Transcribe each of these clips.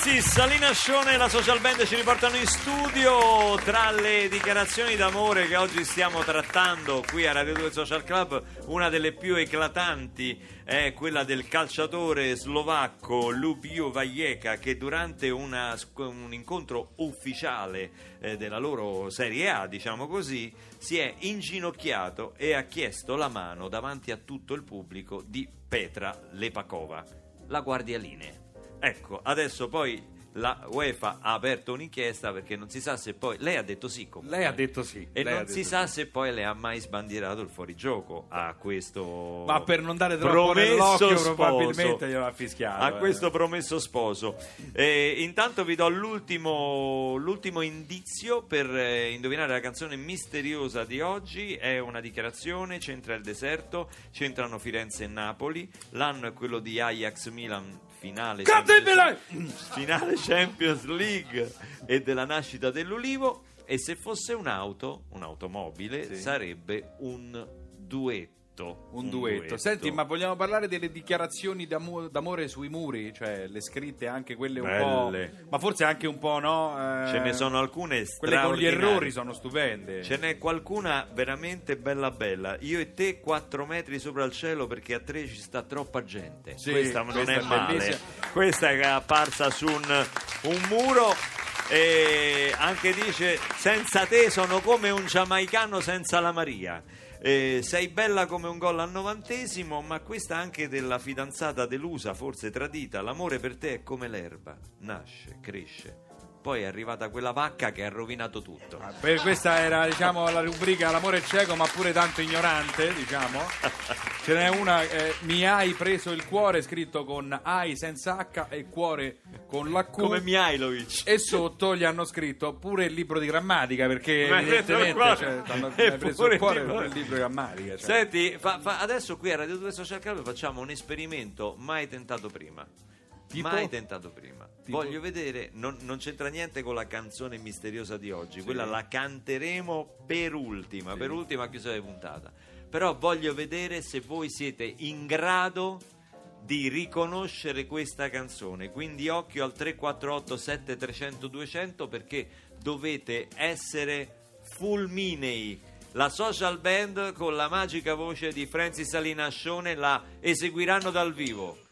Francis Salina Ascione e la social band ci riportano in studio tra le dichiarazioni d'amore che oggi stiamo trattando qui a Radio 2 Social Club. Una delle più eclatanti è quella del calciatore slovacco Lubio Vajeka che durante una- un incontro ufficiale eh, della loro Serie A diciamo così si è inginocchiato e ha chiesto la mano davanti a tutto il pubblico di Petra Lepakova. La guardialine Ecco, adesso poi la UEFA ha aperto un'inchiesta perché non si sa se poi. Lei ha detto sì comunque. Lei ha detto sì. E non si sa sì. se poi le ha mai sbandierato il fuorigioco a questo. Ma per non dare troppo nell'occhio sposo. probabilmente glielo ha fischiato. A eh. questo promesso sposo. Eh, intanto vi do l'ultimo, l'ultimo indizio per eh, indovinare la canzone misteriosa di oggi. È una dichiarazione, c'entra il deserto, c'entrano Firenze e Napoli. L'anno è quello di Ajax Milan finale. Finale Champions League e della nascita dell'Ulivo e se fosse un'auto, un'automobile, Sì. sarebbe un duetto. Un duetto. Senti, ma vogliamo parlare delle dichiarazioni d'amo- d'amore sui muri? Cioè, le scritte anche quelle un Belle. po'. Ma forse anche un po', no? Eh, Ce ne sono alcune Quelle con gli errori sono stupende. Ce n'è qualcuna veramente bella bella. Io e te 4 metri sopra il cielo perché a 3 ci sta troppa gente. Sì, questa non questa è è male. bellissima. Questa è apparsa su un, un muro e anche dice senza te sono come un giamaicano senza la Maria. Eh, sei bella come un gol al novantesimo, ma questa anche della fidanzata delusa, forse tradita. L'amore per te è come l'erba, nasce, cresce. Poi è arrivata quella vacca che ha rovinato tutto. Ah, Per questa era diciamo la rubrica L'amore è cieco ma pure tanto ignorante, diciamo. Ce n'è una, eh, mi hai preso il cuore scritto con AI senza H e cuore con la Q. Come Mihailovic. E sotto gli hanno scritto pure il libro di grammatica perché Mi hai preso il evidentemente cuore. cioè, hai preso pure il cuore libro- pure il libro di grammatica. Cioè. Senti, fa- fa- adesso qui a Radio 2 Social Club facciamo un esperimento mai tentato prima. Tipo? Mai tentato prima. Tipo? Voglio vedere, non, non c'entra niente con la canzone misteriosa di oggi, quella la canteremo per ultima, per ultima chiusura di puntata. Però voglio vedere se voi siete in grado di riconoscere questa canzone. Quindi occhio al 348 7300 200 perché dovete essere fulminei. La social band con la magica voce di Francis Salina Ascione la eseguiranno dal vivo.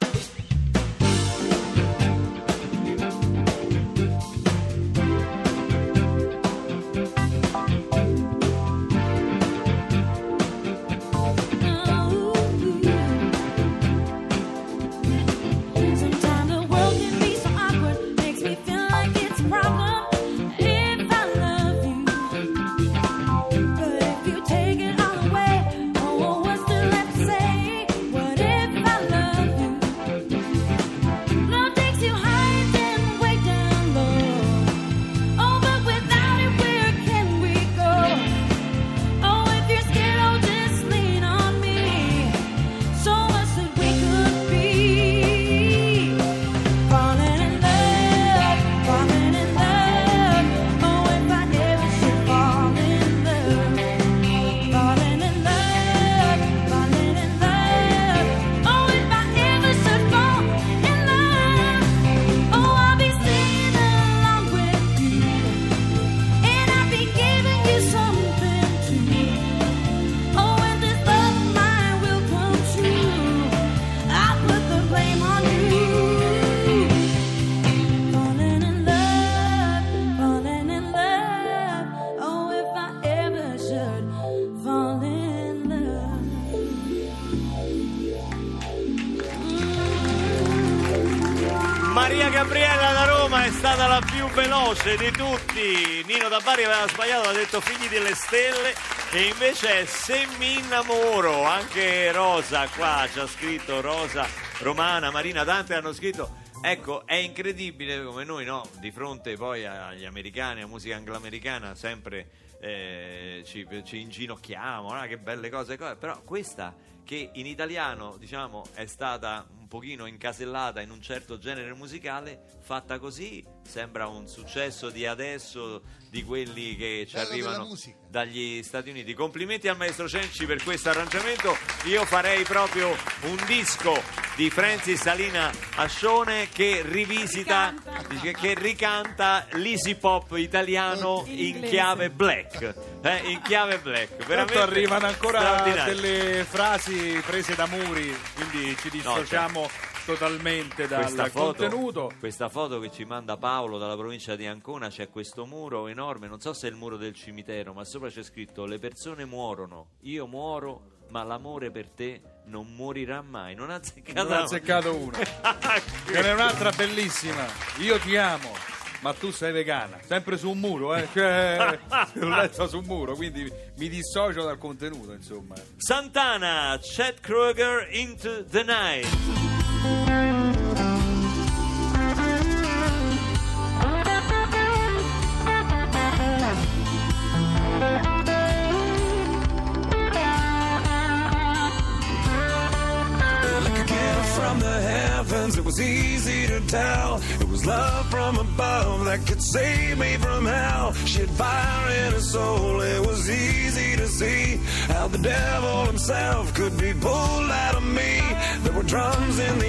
Gabriella da Roma è stata la più veloce di tutti. Nino da Bari aveva sbagliato, ha detto figli delle stelle. E invece è Se mi innamoro, anche Rosa qua ci ha scritto, Rosa, Romana, Marina, Dante hanno scritto. Ecco, è incredibile come noi, no? Di fronte poi agli americani, a musica angloamericana, sempre eh, ci, ci inginocchiamo, ah, che belle cose. Però questa che in italiano, diciamo, è stata pochino incasellata in un certo genere musicale, fatta così, sembra un successo di adesso, di quelli che ci Bello arrivano dagli Stati Uniti. Complimenti al maestro Cenci per questo arrangiamento. Io farei proprio un disco di Francis Salina Ascione che rivisita, Ricanta. che ricanta l'easy pop italiano In chiave black. eh, in chiave black. Tanto Veramente arrivano ancora delle frasi prese da muri, quindi ci dissociamo totalmente dal Questa foto, contenuto. questa foto che ci manda Paolo dalla provincia di Ancona c'è questo muro enorme, non so se è il muro del cimitero, ma sopra c'è scritto le persone muorono, io muoro, ma l'amore per te non morirà mai. Non ha azzeccato Non azzeccato una. Ce n'è un'altra bellissima. Io ti amo, ma tu sei vegana. Sempre su un muro, eh? Cioè, l'ho letto su un muro, quindi mi dissocio dal contenuto, insomma. Santana, Chet Kruger, Into the Night. Save me from hell. She had fire in her soul, it was easy to see how the devil himself could be pulled out of me. There were drums in the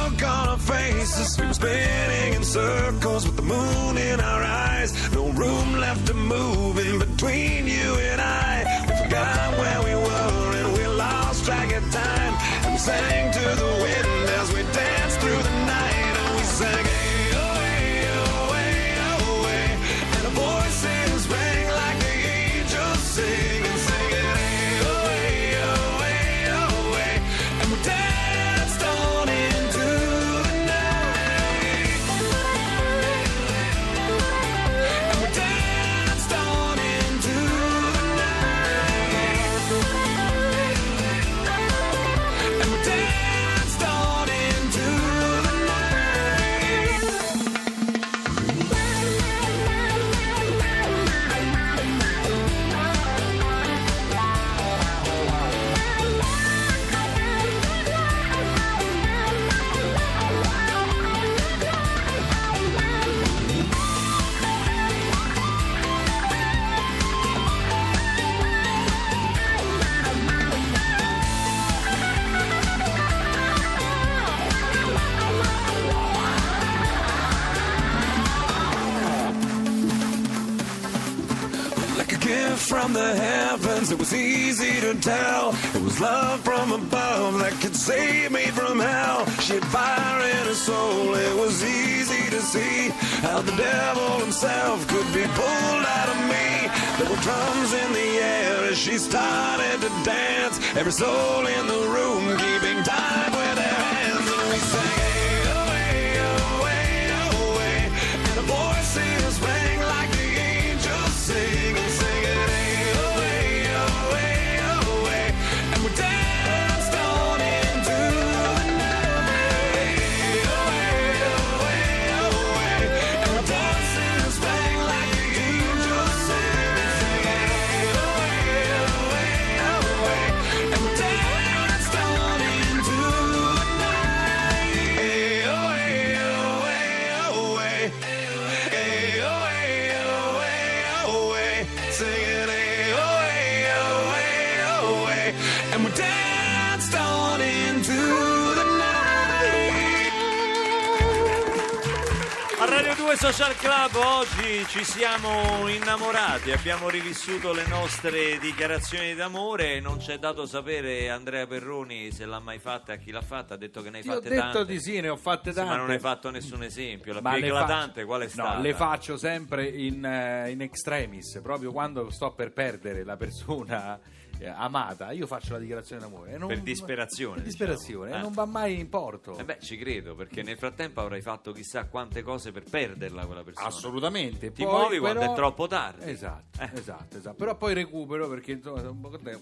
look on our faces. We were spinning in circles with the moon in our eyes. No room left to move in between you and I. We forgot where we were and we lost track of time. And we sang to the wind it was easy to tell. It was love from above that could save me from hell. She had fire in her soul, it was easy to see how the devil himself could be pulled out of me. There were drums in the air as she started to dance. Every soul in the room keeping time with their Social Club oggi ci siamo innamorati, abbiamo rivissuto le nostre dichiarazioni d'amore non c'è dato sapere Andrea Perroni se l'ha mai fatta e a chi l'ha fatta, ha detto che ne hai Ti ho fatte detto tante. di sì, ne ho fatte Sì, tante. ma non hai fatto nessun esempio, la Ma più eclatante faccio- qual è stata? No, le faccio sempre in, eh, in extremis, proprio quando sto per perdere la persona eh, amata, io faccio la dichiarazione d'amore. e non- Per disperazione, Per disperazione, diciamo. e Eh. non va mai in porto. Eh beh, ci credo, perché nel frattempo avrai fatto chissà quante cose per perderla quella persona. Assolutamente. Ti Poi, muovi quando però- è troppo tardi. Esatto, Eh. esatto, esatto. Però poi recupero perché insomma,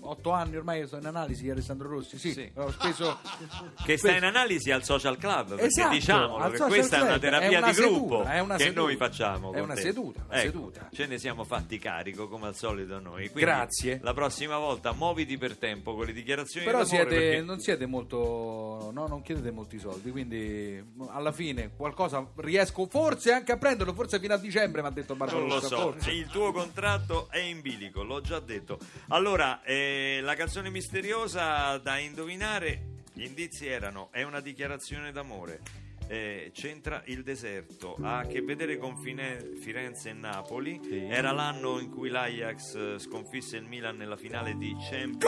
otto anni ormai sto in analisi di Alessandro Rossi. Sì, Sì. ho speso. Che sta in analisi al social club, perché Esatto, diciamolo che questa è una terapia è una di gruppo seduta, una che seduta. noi facciamo. È una te. seduta, una Ecco, seduta. Ce ne siamo fatti carico come al solito noi. Quindi Grazie. La prossima volta muoviti per tempo con le dichiarazioni Però siete, perché- non siete molto. No, non chiedete molti soldi. Quindi alla fine qualcosa riesco forse anche a prenderlo. Forse fino a dicembre mi ha detto Non lo so, forse. il tuo contratto è in bilico, l'ho già detto. Allora, eh, la canzone misteriosa da indovinare, gli indizi erano, è una dichiarazione d'amore. Eh, c'entra il deserto, ha a che vedere con Fine- Firenze e Napoli. Era l'anno in cui l'Ajax sconfisse il Milan nella finale di Champions.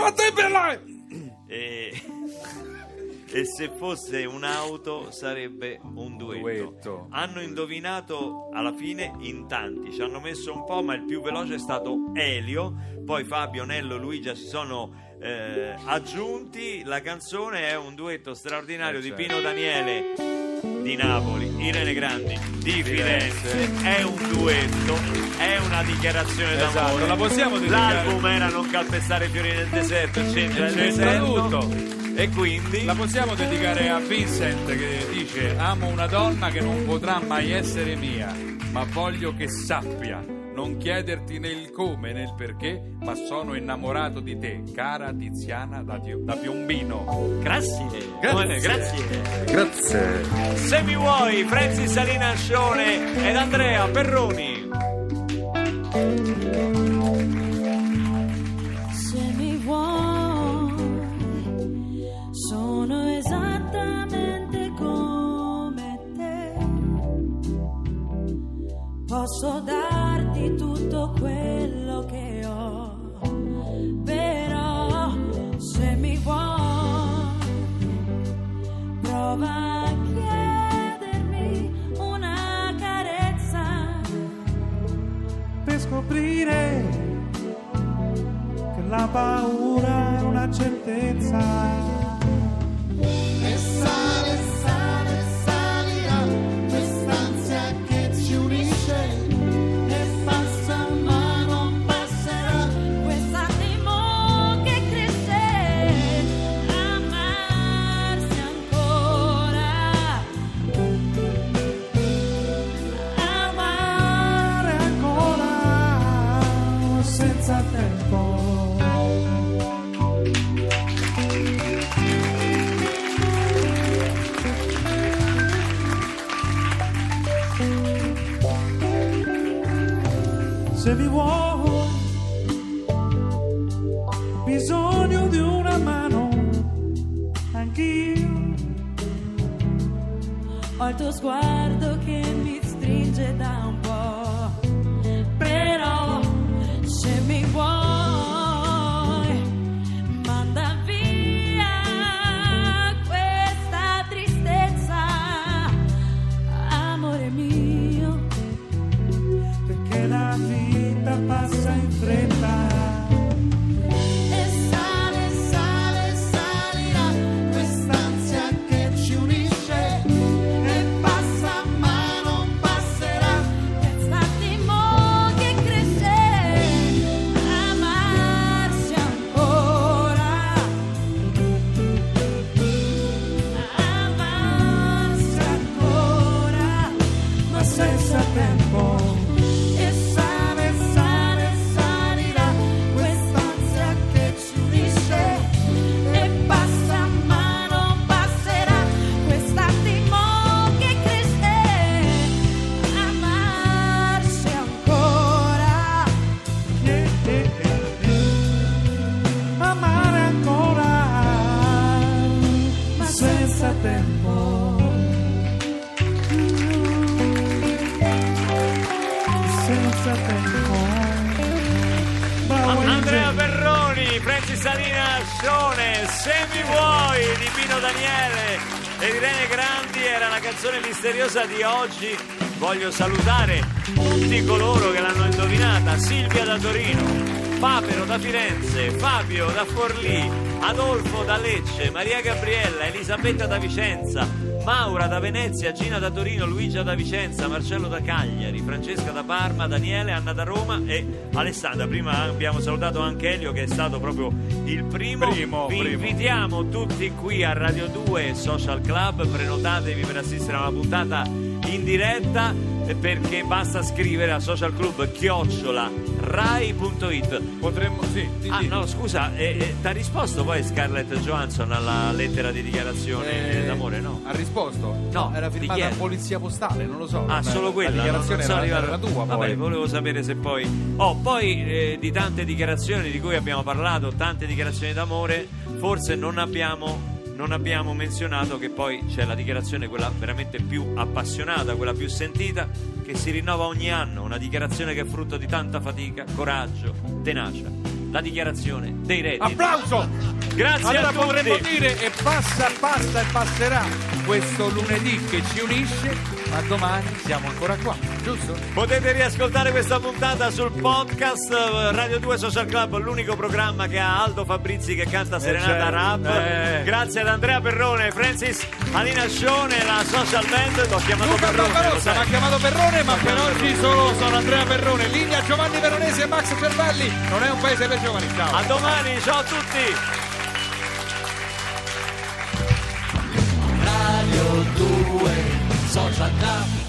E, e se fosse un'auto sarebbe un duetto. Duetto. Hanno indovinato alla fine in tanti, ci hanno messo un po', ma il più veloce è stato Elio. Poi Fabio, Nello, Luigia si sono eh, aggiunti. La canzone è un duetto straordinario Eh, di certo. Pino Daniele di Napoli, Irene Grandi di Firenze. È un duetto, è una dichiarazione Esatto, d'amore. la possiamo dedicare- L'album era Non calpestare i fiori nel deserto, c'entra il deserto. tutto. E quindi La possiamo dedicare a Vincent che dice: Amo una donna che non potrà mai essere mia, ma voglio che sappia. Non chiederti né il come né il perché, ma sono innamorato di te, cara Tiziana da, da Piombino. Grazie. Grazie. Grazie. Grazie. Se mi vuoi, Francis Salina Ascione ed Andrea Perroni. Se mi vuoi, sono esattamente come te. Posso darti amarsi ancora, Amare ancora senza tempo. Salina Scione, Se mi vuoi di Pino Daniele e Irene Grandi era la canzone misteriosa di oggi. Voglio salutare tutti coloro che l'hanno indovinata, Silvia da Torino, Papero da Firenze, Fabio da Forlì, Adolfo da Lecce, Maria Gabriella, Elisabetta da Vicenza, Maura da Venezia, Gina da Torino, Luigia da Vicenza, Marcello da Cagliari, Francesca da Parma, Daniele, Anna da Roma e Alessandra. Prima abbiamo salutato anche Elio che è stato proprio il primo. Primo, Vi primo. invitiamo tutti qui a Radio 2 Social Club, prenotatevi per assistere a una puntata in diretta perché basta scrivere a social club chiocciola rai.it Potremmo, sì, sì, Ah no scusa, ti ha risposto poi Scarlett Johansson alla lettera di dichiarazione Eh, d'amore no? Ha risposto? No, era di firmata chi a è? polizia postale, non lo so. Ah, non solo quella. La dichiarazione non so era, era tua, Vabbè, poi. volevo sapere se poi. Oh, poi eh, di tante dichiarazioni di cui abbiamo parlato, tante dichiarazioni d'amore, forse non abbiamo. Non abbiamo menzionato che poi c'è la dichiarazione, quella veramente più appassionata, quella più sentita, che si rinnova ogni anno, una dichiarazione che è frutto di tanta fatica, coraggio, tenacia. La dichiarazione dei redditi. Applauso! Grazie allora a tutti. potremmo dire e passa, passa e passerà questo lunedì che ci unisce, ma domani siamo ancora qua, giusto? Potete riascoltare questa puntata sul podcast eh, Radio 2 Social Club, l'unico programma che ha Aldo Fabrizi che canta Serenata certo. Rap. Eh. Grazie ad Andrea Perrone, Francis Alina Scione, la social band. L'ho chiamato Luca Perrone. mi ha chiamato Perrone, ma per oggi solo sono Andrea Perrone, linea Giovanni Veronesi e Max Cervalli. Non è un paese per giovani, ciao! A domani, ciao a tutti. Radio 2 Social Club